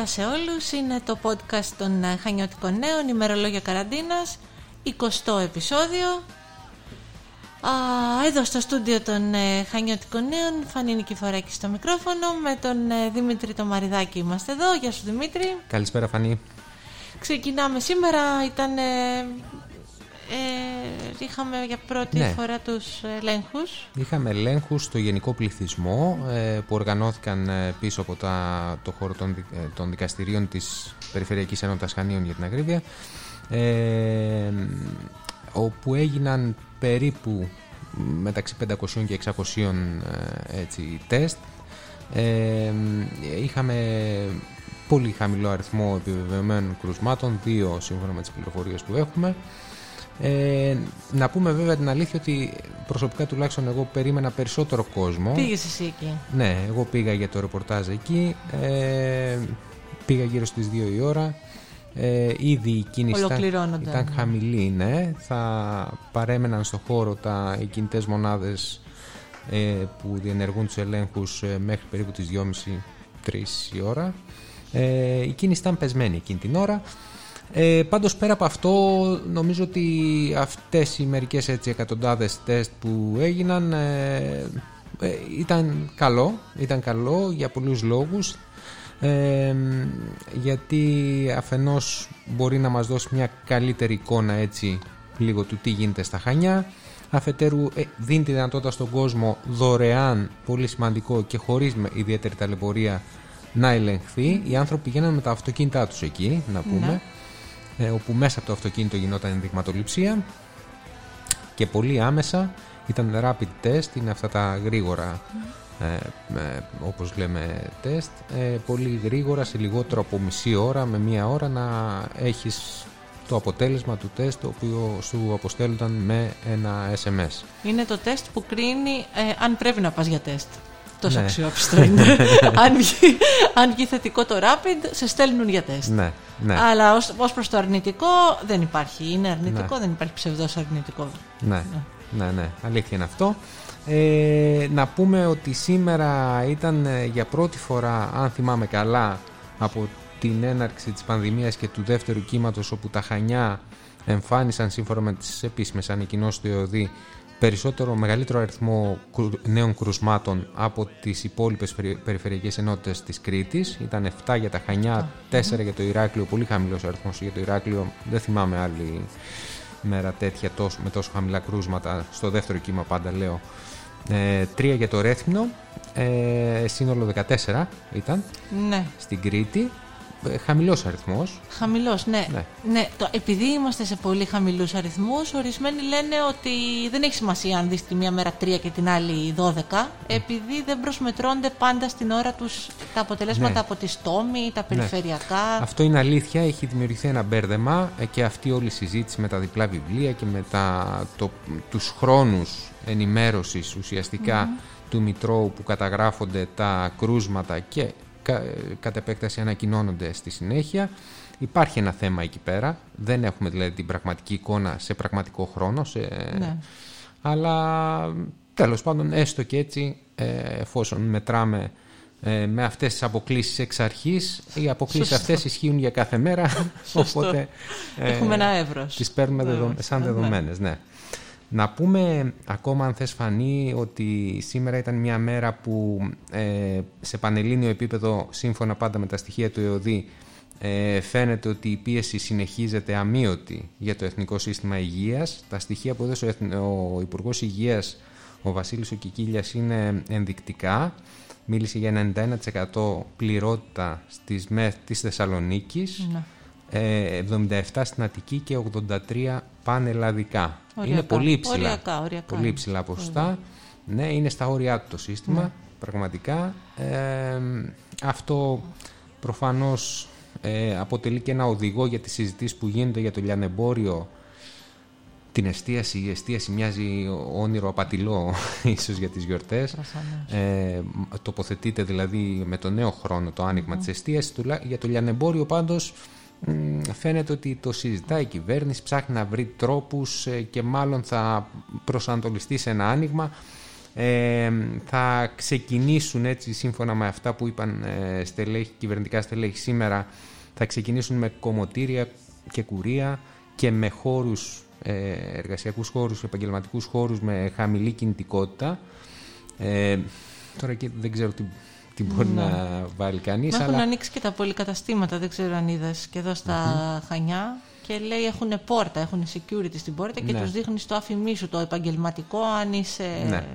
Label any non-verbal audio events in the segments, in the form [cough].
είμαστε, γεια σε όλους. Είναι το podcast των ε, Χανιώτικων Νέων, ημερολόγια καραντίνας, 20ο επεισόδιο. Α, εδώ στο στούντιο των ε, Χανιώτικων Νέων, Φανή Νικηφοράκη στο μικρόφωνο, με τον ε, Δημήτρη το Μαριδάκη είμαστε εδώ. Γεια σου Δημήτρη. Καλησπέρα Φανή. Ξεκινάμε σήμερα, ήταν ε, είχαμε για πρώτη ναι. φορά τους ελέγχους. Είχαμε ελέγχους στο γενικό πληθυσμό ε, που οργανώθηκαν ε, πίσω από τα, το χώρο των, ε, των δικαστηρίων της Περιφερειακής Ένωτας Χανίων για την ακρίβεια ε, όπου έγιναν περίπου μεταξύ 500 και 600 έτσι, τεστ. είχαμε πολύ χαμηλό αριθμό επιβεβαιωμένων κρουσμάτων, δύο σύμφωνα με τις πληροφορίες που έχουμε. Ε, να πούμε βέβαια την αλήθεια ότι προσωπικά τουλάχιστον εγώ περίμενα περισσότερο κόσμο. Πήγες εσύ εκεί. Ναι, εγώ πήγα για το ρεπορτάζ εκεί. Ε, πήγα γύρω στις 2 η ώρα. Ε, ήδη η κίνηση ήταν, ήταν χαμηλή, ναι. Θα παρέμεναν στο χώρο τα, οι κινητές μονάδες ε, που διενεργούν τους ελέγχους ε, μέχρι περίπου τις 2.30-3 η ώρα. Ε, η κίνηση ήταν πεσμένη εκείνη την ώρα. Ε, πάντως πέρα από αυτό νομίζω ότι αυτές οι μερικές έτσι εκατοντάδες τεστ που έγιναν ε, ε, ήταν καλό, ήταν καλό για πολλούς λόγους ε, γιατί αφενός μπορεί να μας δώσει μια καλύτερη εικόνα έτσι λίγο του τι γίνεται στα Χανιά αφετέρου ε, δίνει τη δυνατότητα στον κόσμο δωρεάν, πολύ σημαντικό και χωρίς ιδιαίτερη ταλαιπωρία να ελεγχθεί. Οι άνθρωποι πηγαίνουν με τα αυτοκίνητά τους εκεί, να πούμε. Ναι ε, όπου μέσα από το αυτοκίνητο γινόταν ενδειγματοληψία και πολύ άμεσα ήταν rapid test, είναι αυτά τα γρήγορα ε, ε, όπως λέμε τεστ ε, πολύ γρήγορα σε λιγότερο από μισή ώρα με μία ώρα να έχεις το αποτέλεσμα του τεστ το οποίο σου αποστέλλονταν με ένα SMS. Είναι το τεστ που κρίνει ε, αν πρέπει να πας για τεστ. Τόσο ναι. αξιόπιστος είναι. [laughs] αν, βγει, αν βγει θετικό το rapid, σε στέλνουν για τεστ. Ναι, ναι. Αλλά ως, ως προς το αρνητικό δεν υπάρχει. Είναι αρνητικό, ναι. δεν υπάρχει ψευδός αρνητικό. Ναι, ναι, ναι, ναι. αλήθεια είναι αυτό. Ε, να πούμε ότι σήμερα ήταν ε, για πρώτη φορά, αν θυμάμαι καλά, από την έναρξη της πανδημίας και του δεύτερου κύματος όπου τα Χανιά εμφάνισαν σύμφωνα με τις επίσημες ανακοινώσεις του ΕΟΔΗ περισσότερο, μεγαλύτερο αριθμό νέων κρουσμάτων από τις υπόλοιπες περιφερειακές ενότητες της Κρήτης. Ήταν 7 για τα Χανιά, 4 για το Ηράκλειο, πολύ χαμηλός αριθμός για το Ηράκλειο. Δεν θυμάμαι άλλη μέρα τέτοια τόσο, με τόσο χαμηλά κρούσματα, στο δεύτερο κύμα πάντα λέω. Ε, 3 για το Ρέθμινο, ε, σύνολο 14 ήταν ναι. στην Κρήτη ε, χαμηλός αριθμός. Χαμηλός, ναι. ναι. ναι το, επειδή είμαστε σε πολύ χαμηλούς αριθμούς, ορισμένοι λένε ότι δεν έχει σημασία αν δεις τη μία μέρα 3 και την άλλη 12, επειδή δεν προσμετρώνται πάντα στην ώρα τους τα αποτελέσματα ναι. από τη στόμη, τα ναι. περιφερειακά. Αυτό είναι αλήθεια. Έχει δημιουργηθεί ένα μπέρδεμα ε, και αυτή όλη η συζήτηση με τα διπλά βιβλία και με το, τους χρόνους ενημέρωσης ουσιαστικά του Μητρώου που καταγράφονται τα κρούσματα και κατ' επέκταση ανακοινώνονται στη συνέχεια. Υπάρχει ένα θέμα εκεί πέρα. Δεν έχουμε δηλαδή την πραγματική εικόνα σε πραγματικό χρόνο. Σε... Ναι. Αλλά τέλος πάντων έστω και έτσι ε, εφόσον μετράμε ε, με αυτές τις αποκλήσεις εξ αρχής οι αποκλήσεις αυτές ισχύουν για κάθε μέρα οπότε έχουμε ένα εύρος τις παίρνουμε σαν δεδομένες ναι. Να πούμε ακόμα αν θες φανεί ότι σήμερα ήταν μια μέρα που ε, σε πανελλήνιο επίπεδο σύμφωνα πάντα με τα στοιχεία του ΕΟΔΗ ε, φαίνεται ότι η πίεση συνεχίζεται αμύωτη για το Εθνικό Σύστημα Υγείας. Τα στοιχεία που έδωσε ο, ο Υπουργός Υγείας, ο Βασίλης Οκικίλιας, είναι ενδεικτικά. Μίλησε για 91% πληρότητα στις ΜΕΘ της Θεσσαλονίκης. Ναι. 77 στην Αττική και 83 πανελλαδικά. Είναι πολύ υψηλά. Οριακά, οριακά. Πολύ υψηλά ποσοστά. Ναι, είναι στα όρια του το σύστημα, ναι. πραγματικά. Ε, αυτό προφανώς ε, αποτελεί και ένα οδηγό για τις συζητήσεις που γίνονται για το λιανεμπόριο την εστίαση, η εστίαση μοιάζει όνειρο απατηλό [laughs] ίσως για τις γιορτές. Ε, τοποθετείται δηλαδή με το νέο χρόνο το άνοιγμα mm. της εστίασης. Για το λιανεμπόριο πάντως φαίνεται ότι το συζητάει η κυβέρνηση, ψάχνει να βρει τρόπους ε, και μάλλον θα προσανατολιστεί σε ένα άνοιγμα Ε, θα ξεκινήσουν έτσι σύμφωνα με αυτά που είπαν ε, στελέχη, κυβερνητικά στελέχη σήμερα θα ξεκινήσουν με κομμωτήρια και κουρία και με χώρους, ε, εργασιακούς χώρους, επαγγελματικούς χώρους με χαμηλή κινητικότητα. Ε, τώρα και δεν ξέρω τι, τι μπορεί ναι. να βάλει κανείς. Μα έχουν ανοίξει και τα πολυκαταστήματα, δεν ξέρω αν είδες και εδώ στα Χανιά και λέει έχουν πόρτα, έχουν security στην πόρτα και ναι. τους δείχνεις το αφημί σου το επαγγελματικό αν είσαι... Ναι.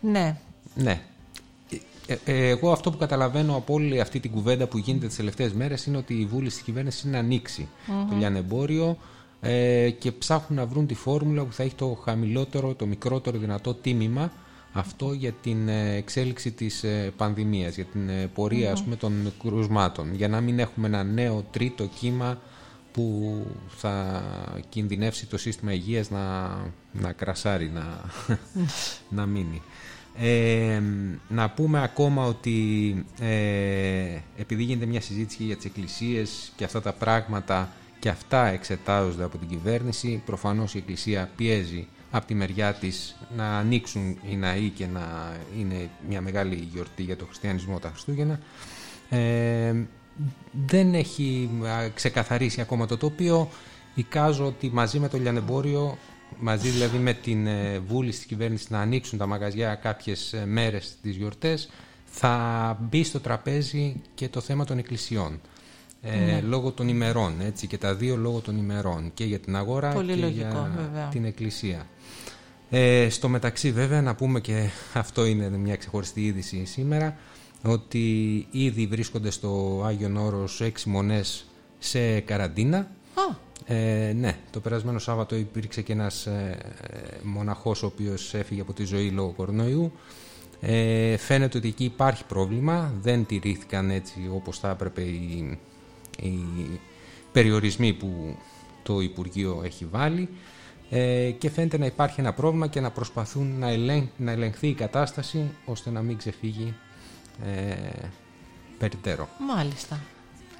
ναι. ναι. Ε, ε, εγώ αυτό που καταλαβαίνω από όλη αυτή την κουβέντα που γίνεται τις τελευταίες μέρες είναι ότι η βούληση της κυβέρνησης είναι να ανοίξει το λιανεμπόριο ε, και ψάχνουν να βρουν τη φόρμουλα που θα έχει το χαμηλότερο, το μικρότερο δυνατό τίμημα αυτό για την ε, εξέλιξη της πανδημίας, για την πορεία mm-hmm. πούμε, των κρουσμάτων, για να μην έχουμε ένα νέο τρίτο κύμα που θα κινδυνεύσει το σύστημα υγείας να, να κρασάρει, να, [laughs] να μείνει. Ε, να πούμε ακόμα ότι ε, επειδή γίνεται μια συζήτηση για τις εκκλησίες και αυτά τα πράγματα και αυτά εξετάζονται από την κυβέρνηση, προφανώς η εκκλησία πιέζει από τη μεριά της να ανοίξουν οι ναοί και να είναι μια μεγάλη γιορτή για το χριστιανισμό τα Χριστούγεννα. Ε, δεν έχει ξεκαθαρίσει ακόμα το τοπίο. Εικάζω ότι μαζί με το λιανεμπόριο, μαζί δηλαδή με την ε, βούληση της κυβέρνησης να ανοίξουν τα μαγαζιά κάποιες ε, μέρες τις γιορτές, θα μπει στο τραπέζι και το θέμα των εκκλησιών. Ε, ναι. λόγω των ημερών, έτσι, και τα δύο λόγω των ημερών, και για την αγορά και για την εκκλησία. Ε, στο μεταξύ βέβαια να πούμε και αυτό είναι μια ξεχωριστή είδηση σήμερα, ότι ήδη βρίσκονται στο Άγιον Όρος έξι μονές σε καραντίνα. Ε, ναι, το περασμένο Σάββατο υπήρξε και ένας ε, μοναχός ο οποίος έφυγε από τη ζωή λόγω κορονοϊού. Ε, φαίνεται ότι εκεί υπάρχει πρόβλημα, δεν τηρήθηκαν έτσι όπως θα έπρεπε οι, οι περιορισμοί που το Υπουργείο έχει βάλει ε, και φαίνεται να υπάρχει ένα πρόβλημα και να προσπαθούν να, να ελεγχθεί η κατάσταση ώστε να μην ξεφύγει ε, περιττέρω. Μάλιστα.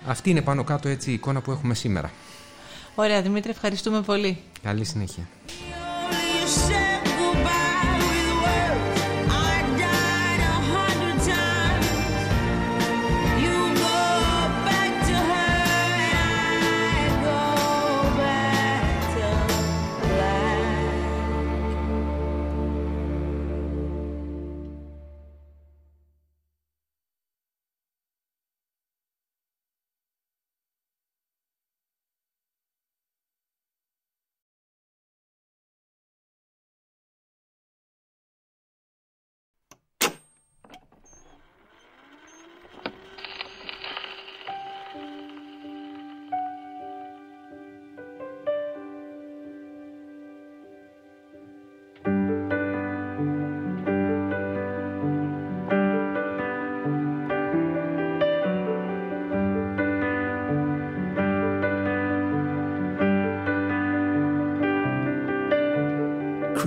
Αυτή είναι πάνω κάτω έτσι η εικόνα που έχουμε σήμερα. Ωραία Δημήτρη, ευχαριστούμε πολύ. Καλή συνέχεια.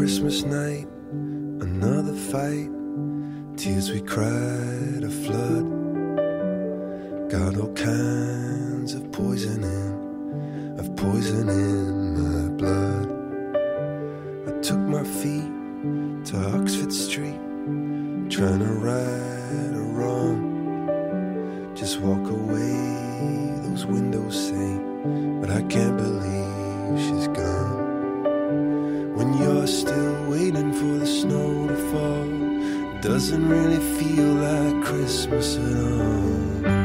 Christmas night, another fight. Tears we cried, a flood. Got all kinds of poison in, of poison still waiting for the snow to fall, doesn't really feel like Christmas at all.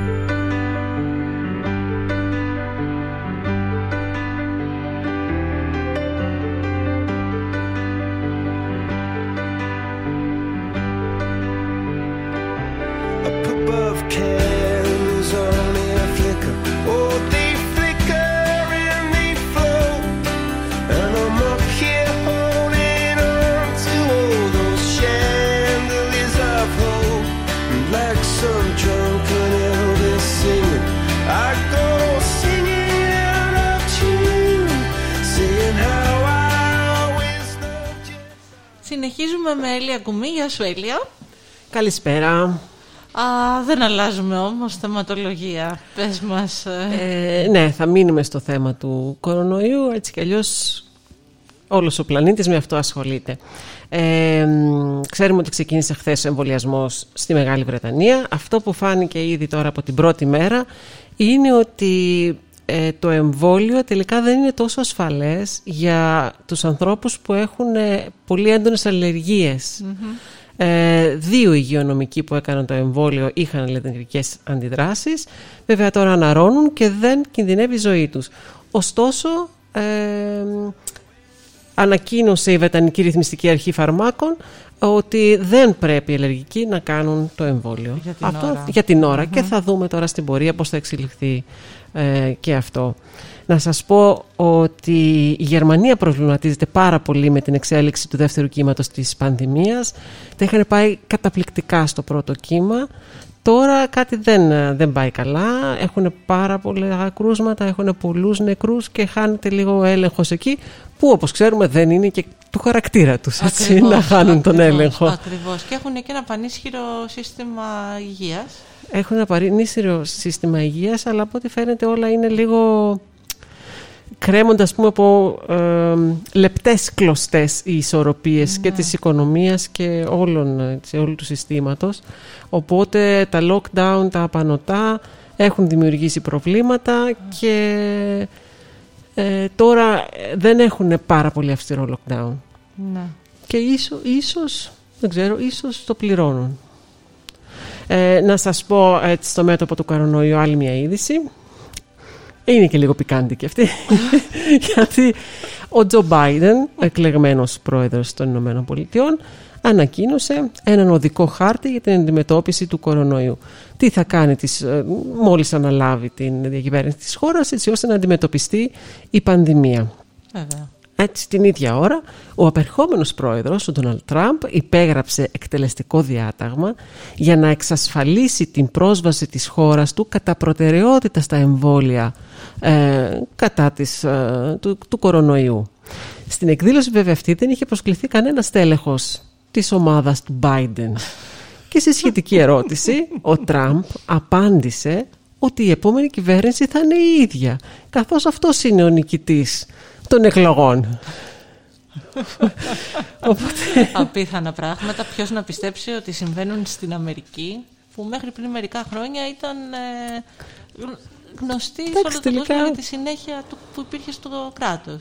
Με Έλια Κουμή. Γεια σου Έλια. Καλησπέρα. Α, δεν αλλάζουμε όμως θεματολογία. Πες μας. Ε, ναι, θα μείνουμε στο θέμα του κορονοϊού. Έτσι κι αλλιώς όλος ο πλανήτης με αυτό ασχολείται. Ε, ξέρουμε ότι ξεκίνησε χθες ο εμβολιασμός στη Μεγάλη Βρετανία. Αυτό που φάνηκε ήδη τώρα από την πρώτη μέρα είναι ότι ε, το εμβόλιο τελικά δεν είναι τόσο ασφαλές για τους ανθρώπους που έχουν ε, πολύ έντονες Ε, δύο υγειονομικοί που έκαναν το εμβόλιο είχαν αλληλεγγυκές αντιδράσεις. Βέβαια τώρα αναρώνουν και δεν κινδυνεύει η ζωή τους. Ωστόσο, ε, ανακοίνωσε η Βρετανική Ρυθμιστική Αρχή Φαρμάκων ότι δεν πρέπει οι αλλεργικοί να κάνουν το εμβόλιο. Για την ώρα. Για την ωρα Και θα δούμε τώρα στην πορεία πώς θα εξελιχθεί ε, και αυτό. Να σας πω ότι η Γερμανία προβληματίζεται πάρα πολύ με την εξέλιξη του δεύτερου κύματος της πανδημίας. Τα είχαν πάει καταπληκτικά στο πρώτο κύμα. Τώρα κάτι δεν, δεν πάει καλά. Έχουν πάρα πολλά κρούσματα, έχουν πολλούς νεκρούς και χάνεται λίγο ο έλεγχος εκεί που όπως ξέρουμε δεν είναι και του χαρακτήρα τους έτσι, να χάνουν τον έλεγχο. Ακριβώς και έχουν και ένα πανίσχυρο σύστημα υγείας. Έχουν ένα πανίσχυρο σύστημα υγείας αλλά από ό,τι φαίνεται όλα είναι λίγο κρέμονται πούμε από ε, λεπτές κλωστές οι ισορροπίες και ναι. της οικονομίας και όλων, έτσι, όλου του συστήματος. Οπότε τα lockdown, τα απανοτά έχουν δημιουργήσει προβλήματα και ε, τώρα δεν έχουν πάρα πολύ αυστηρό lockdown. Ναι. Και ίσως, ίσως, δεν ξέρω, ίσως το πληρώνουν. Ε, να σας πω έτσι στο μέτωπο του καρονοϊού άλλη μια είδηση. Είναι και λίγο πικάντικη αυτή. [laughs] Γιατί ο Τζο Μπάιντεν, εκλεγμένος πρόεδρος των Ηνωμένων Πολιτειών, ανακοίνωσε έναν οδικό χάρτη για την αντιμετώπιση του κορονοϊού. Τι θα κάνει τις, ε, μόλις αναλάβει την διακυβέρνηση της χώρας έτσι ώστε να αντιμετωπιστεί η πανδημία. Βέβαια. Έτσι την ίδια ώρα ο απερχόμενος πρόεδρος, ο Ντόναλτ Τραμπ, υπέγραψε εκτελεστικό διάταγμα για να εξασφαλίσει την πρόσβαση της χώρας του κατά προτεραιότητα στα εμβόλια ε, κατά της, ε, του, του κορονοϊού. Στην εκδήλωση βέβαια αυτή δεν είχε προσκληθεί κανένα τέλεχος της ομάδας του Biden. Και σε σχετική ερώτηση ο Τραμπ απάντησε ότι η επόμενη κυβέρνηση θα είναι η ίδια καθώς αυτός είναι ο νικητής των εκλογών. Οπότε... Απίθανα πράγματα. Ποιος να πιστέψει ότι συμβαίνουν στην Αμερική που μέχρι πριν μερικά χρόνια ήταν ε, γνωστή σε όλο τον κόσμο για τη συνέχεια του, που υπήρχε στο κράτος.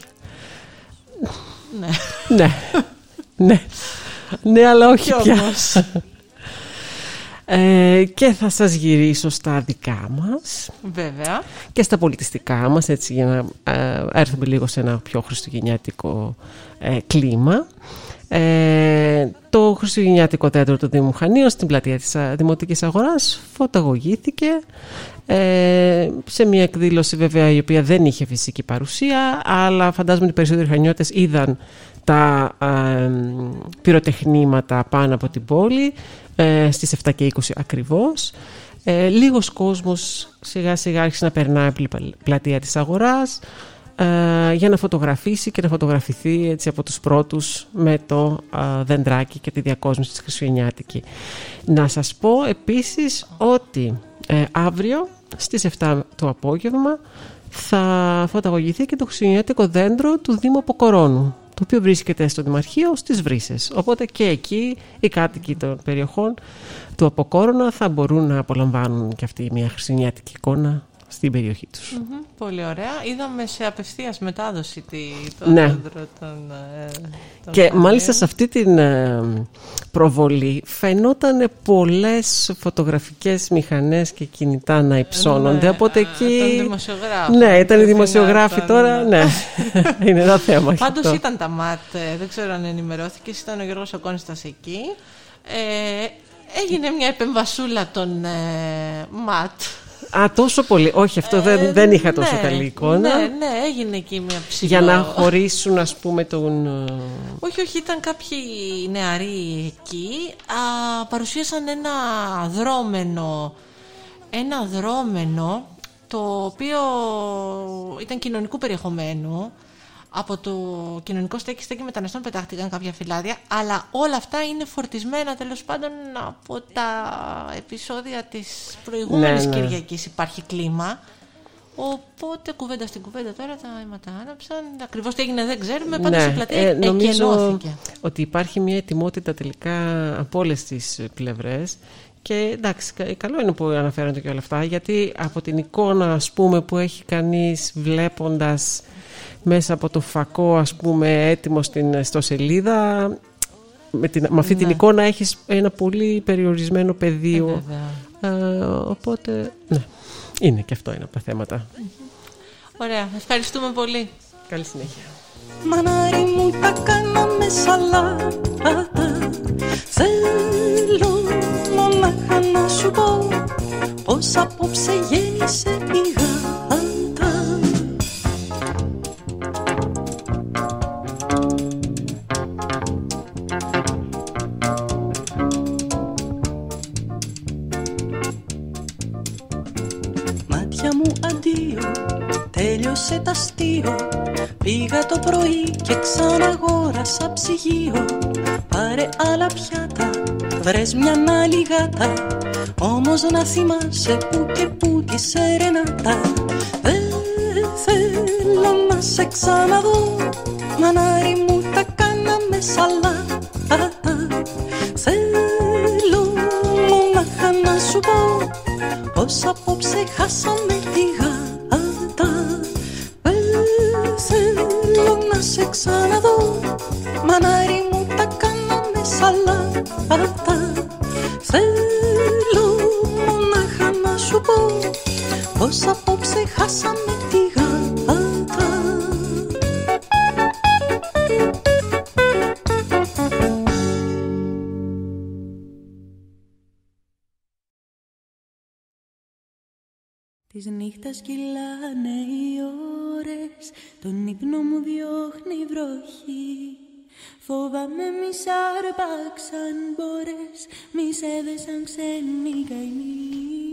ναι. ναι. ναι. Ναι, αλλά όχι πια. Ε, και θα σας γυρίσω στα δικά μας. Βέβαια. Και στα πολιτιστικά μας Έτσι για να ε, έρθουμε λίγο σε ένα πιο χριστουγεννιάτικο ε, κλίμα. Ε, Το χριστουγεννιάτικο θέατρο του Δήμου Χανίως Στην πλατεία της Δημοτικής Αγοράς Φωταγωγήθηκε ε, σε μια εκδήλωση βέβαια η οποία δεν είχε φυσική παρουσία αλλά φαντάζομαι ότι οι περισσότεροι χανιώτες είδαν τα ε, πυροτεχνήματα πάνω από την πόλη ε, στις 7 και 20 ακριβώς. Ε, λίγος κόσμος σιγά σιγά άρχισε να περνάει από την πλατεία της αγοράς ε, για να φωτογραφίσει και να φωτογραφηθεί έτσι από τους πρώτους με το ε, δεντράκι και τη διακόσμηση της Χριστουγεννιάτικη. Να σας πω επίσης ότι ε, αύριο στις 7 το απόγευμα θα φωταγωγηθεί και το χριστουγεννιάτικο δέντρο του Δήμου Αποκορώνου το οποίο βρίσκεται στο Δημαρχείο στις Βρύσες. Οπότε και εκεί οι κάτοικοι των περιοχών του Αποκόρονα θα μπορούν να απολαμβάνουν και αυτή μια χριστουγεννιάτικη εικόνα στην περιοχή τους. πολύ ωραία. Είδαμε σε απευθείας μετάδοση τη, το ναι. των, ε, Και μάλιστα σε αυτή την ε, προβολή φαινόταν πολλές φωτογραφικές μηχανές και κινητά να υψώνονται. Ναι, Οπότε εκεί... Ήταν Ναι, ήταν οι δημοσιογράφοι τώρα. Ναι, [laughs] είναι ένα θέμα. Πάντως ήταν τα ΜΑΤ, ε, δεν ξέρω αν ενημερώθηκες, ήταν ο Γιώργος Οκόνιστας εκεί. Ε, έγινε μια επεμβασούλα των ε, ΜΑΤ Α, τόσο πολύ. Όχι, αυτό δεν, ε, δεν είχα τόσο ναι, καλή εικόνα. Ναι, ναι, έγινε εκεί μια ψυχή. Για να χωρίσουν, ας πούμε, τον... Ε, όχι, όχι, ήταν κάποιοι νεαροί εκεί. Α, παρουσίασαν ένα δρόμενο, ένα δρόμενο, το οποίο ήταν κοινωνικού περιεχομένου, από το κοινωνικό στέκι στέκι μεταναστών πετάχτηκαν κάποια φυλάδια, αλλά όλα αυτά είναι φορτισμένα τέλος πάντων από τα επεισόδια της προηγούμενης ναι, ναι. Κυριακής υπάρχει κλίμα. Οπότε κουβέντα στην κουβέντα τώρα τα αίματα άναψαν. Ακριβώς τι έγινε δεν ξέρουμε. Πάντως ναι, η πλατεία ε, νομίζω ότι υπάρχει μια ετοιμότητα τελικά από όλες τις πλευρές. Και εντάξει, καλό είναι που αναφέρονται και όλα αυτά, γιατί από την εικόνα ας πούμε, που έχει κανείς βλέποντας μέσα από το φακό ας πούμε έτοιμο στην στο σελίδα με, την, με αυτή την ναι. εικόνα έχεις ένα πολύ περιορισμένο πεδίο. Ε, οπότε ναι είναι και αυτό ένα από τα θέματα. Ωραία, ευχαριστούμε πολύ. Καλή συνέχεια. Μανάρι μου τα κάναμε σαλάτα. Θέλω Πάρε άλλα πιάτα, βρες μια άλλη γάτα. Όμως να θυμάσαι που και που τη σερενάτα. Δεν θέλω να σε ξαναδώ Μανάρι μου τα κάναμε σαλάτα. Θέλω μονάχα να σου πω Πως απόψε χάσαμε τη γάτα σαλάτα Θέλω μονάχα να σου πω Πως απόψε χάσαμε τη γάτα. Τις νύχτας κυλάνε οι ώρες Τον ύπνο μου διώχνει η βροχή Φοβάμαι μη σ' άρπαξαν μπόρες Μη σε έδεσαν ξένοι καημοί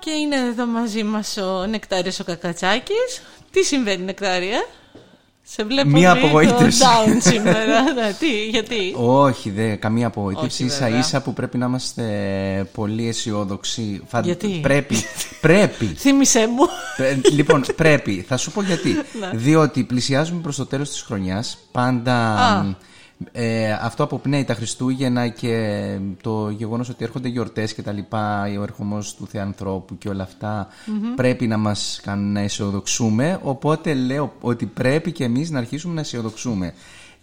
Και είναι εδώ μαζί μας ο Νεκτάριος ο Κακατσάκης. Τι συμβαίνει Νεκτάρια σε βλέπω Μία απογοήτευση. down σήμερα. [laughs] ναι, τι, γιατί; Όχι, δε, καμία απογοήτευση. σα ίσα που πρέπει να είμαστε πολύ αισιόδοξοι. Γιατί; Πρέπει. [laughs] πρέπει. Θύμησέ μου. λοιπόν, πρέπει. Θα σου πω γιατί. [laughs] Ναι. Διότι πλησιάζουμε προς το τέλος της χρονιάς. Πάντα. Ε, αυτό αποπνέει τα Χριστούγεννα και το γεγονός ότι έρχονται γιορτές και τα λοιπά, ο ερχομός του Θεανθρώπου και όλα πρέπει να μας κάνουν να αισιοδοξούμε. Οπότε λέω ότι πρέπει και εμείς να αρχίσουμε να αισιοδοξούμε.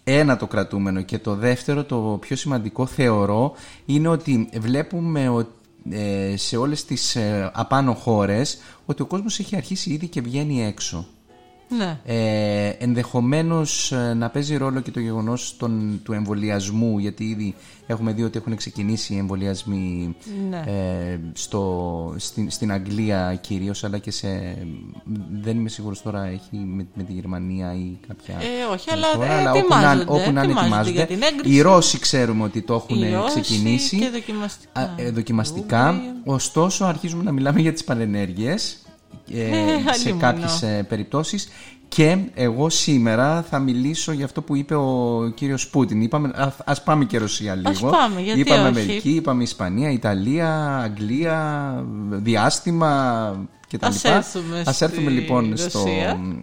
Ένα το κρατούμενο και το δεύτερο το πιο σημαντικό θεωρώ είναι ότι βλέπουμε ε, σε όλες τις ε, απάνω χώρες ότι ο κόσμος έχει αρχίσει ήδη και βγαίνει έξω ναι. Ε, ενδεχομένως ε, να παίζει ρόλο και το γεγονός του εμβολιασμού γιατί ήδη έχουμε δει ότι έχουν ξεκινήσει οι εμβολιασμοί ναι. ε, στο, στην, στην Αγγλία κυρίως αλλά και σε δεν είμαι σίγουρος τώρα έχει με, με τη Γερμανία ή κάποια ε, όχι αλλά, χώρα, αλλά όπου, να, όπου να ετοιμάζονται οι Ρώσοι ξέρουμε ότι το έχουν ξεκινήσει και δοκιμαστικά, ε, δοκιμαστικά. ωστόσο αρχίζουμε να μιλάμε για τις πανενέργειες ε, σε κάποιες ε, περιπτώσεις και εγώ σήμερα θα μιλήσω για αυτό που είπε ο κύριος Πούτιν. Είπαμε, ας πάμε και Ρωσία λίγο. Ας πάμε, γιατί είπαμε όχι; Αμερική, είπαμε Ισπανία, Ιταλία, Αγγλία, διάστημα κτλ. Ας έρθουμε, Ας έρθουμε λοιπόν στο,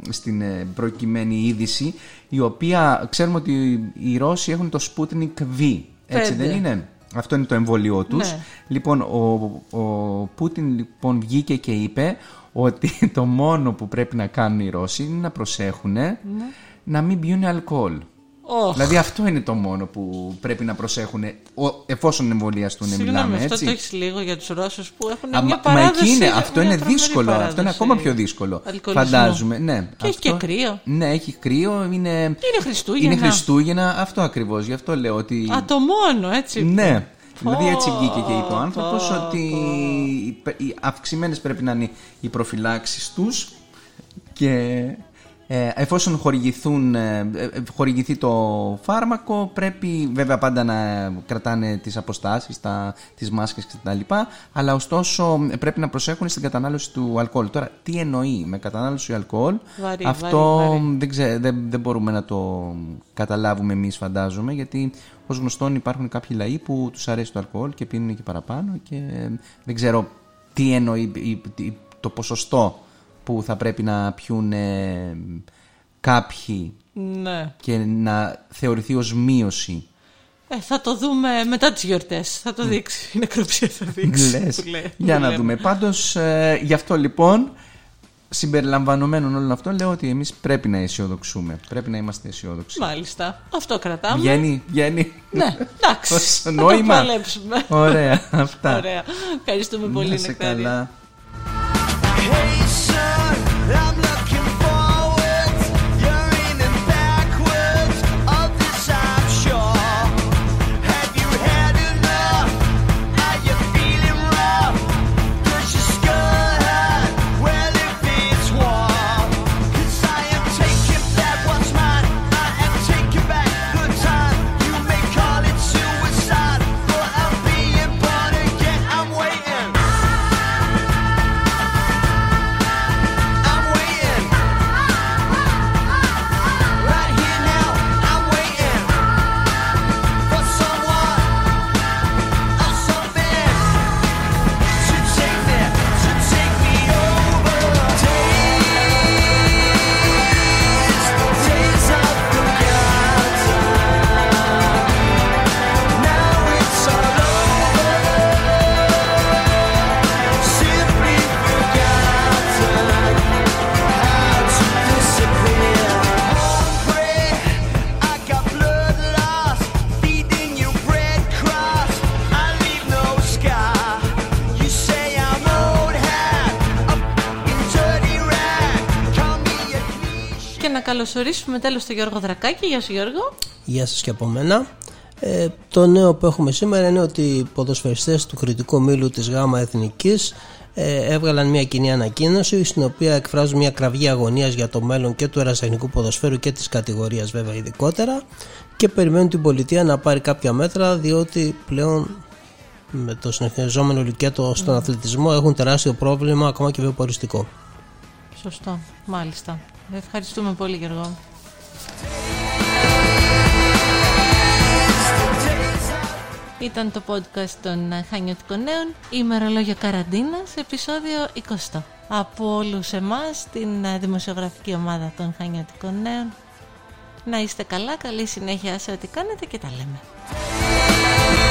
στην ε, προκειμένη είδηση η οποία ξέρουμε ότι οι Ρώσοι έχουν το Sputnik V. Έτσι δεν είναι; Αυτό είναι το εμβολίο τους. Ναι. Λοιπόν, ο, ο Πούτιν λοιπόν βγήκε και είπε ότι [laughs] το μόνο που πρέπει να κάνουν οι Ρώσοι είναι να προσέχουν ναι. να μην πιούν αλκοόλ. Oh. Δηλαδή αυτό είναι το μόνο που πρέπει να προσέχουν εφόσον εμβολιαστούν. Συγγνώμη, μιλάμε, αυτό έτσι. το έχεις λίγο για τους Ρώσους που έχουν Α, μια παράδοση. Μα εκεί είναι, αυτό είναι δύσκολο. Παράδοση. Αυτό είναι ακόμα πιο δύσκολο. Φαντάζομαι. Ναι, και αυτό, έχει και κρύο. Ναι, έχει κρύο. Είναι, είναι Χριστούγεννα. Είναι Χριστούγεννα, αυτό ακριβώς. Γι' αυτό λέω ότι. Α, το μόνο, έτσι. Ναι. Δηλαδή έτσι βγήκε και είπε ο άνθρωπος ότι οι αυξημένες πρέπει να είναι οι προφυλάξεις τους και ε, εφόσον χορηγηθούν, ε, ε, χορηγηθεί το φάρμακο πρέπει βέβαια πάντα να κρατάνε τις αποστάσεις, τα, τις μάσκες κτλ. Αλλά ωστόσο πρέπει να προσέχουν στην κατανάλωση του αλκοόλ. Τώρα τι εννοεί με κατανάλωση αλκοόλ; Αυτό Δεν, δεν, δεν μπορούμε να το καταλάβουμε εμείς φαντάζομαι γιατί ως γνωστόν υπάρχουν κάποιοι λαοί που τους αρέσει το αλκοόλ και πίνουν και παραπάνω και δεν ξέρω τι εννοεί το ποσοστό που θα πρέπει να πιούν κάποιοι ναι. και να θεωρηθεί ως μείωση. Ε, θα το δούμε μετά τις γιορτές. Θα το δείξει. Η νεκροψία θα δείξει. Λες. Για να δούμε. Πάντως, ε, γι' αυτό λοιπόν, συμπεριλαμβανομένων όλων αυτών, λέω ότι εμείς πρέπει να αισιοδοξούμε. Πρέπει να είμαστε αισιόδοξοι. Μάλιστα. Αυτό κρατάμε. Βγαίνει, βγαίνει. Ναι, [laughs] εντάξει. Ως νόημα. Θα Ωραία, αυτά. Ωραία. Ευχαριστούμε πολύ, Να σε καλά. Hey, son. Καλωσορίσουμε τέλος τον Γιώργο Δρακάκη. Γεια σου Γιώργο. Γεια σας και από μένα. Ε, το νέο που έχουμε σήμερα είναι ότι οι ποδοσφαιριστές του κριτικού μήλου της ΓΑΜΑ Εθνικής ε, έβγαλαν μια κοινή ανακοίνωση στην οποία εκφράζουν μια κραυγή αγωνίας για το μέλλον και του ερασιτεχνικού ποδοσφαίρου και της κατηγορίας βέβαια ειδικότερα και περιμένουν την πολιτεία να πάρει κάποια μέτρα διότι πλέον με το συνεχιζόμενο λυκέτο στον αθλητισμό έχουν τεράστιο πρόβλημα ακόμα και βιοποριστικό. Σωστό, μάλιστα. Ευχαριστούμε πολύ Γιώργο. Ήταν το podcast των Χανιωτικών Νέων, ημερολόγιο καραντίνας, επεισόδιο 20. Από όλους εμάς, την δημοσιογραφική ομάδα των Χανιωτικών Νέων, να είστε καλά, καλή συνέχεια σε ό,τι κάνετε και τα λέμε.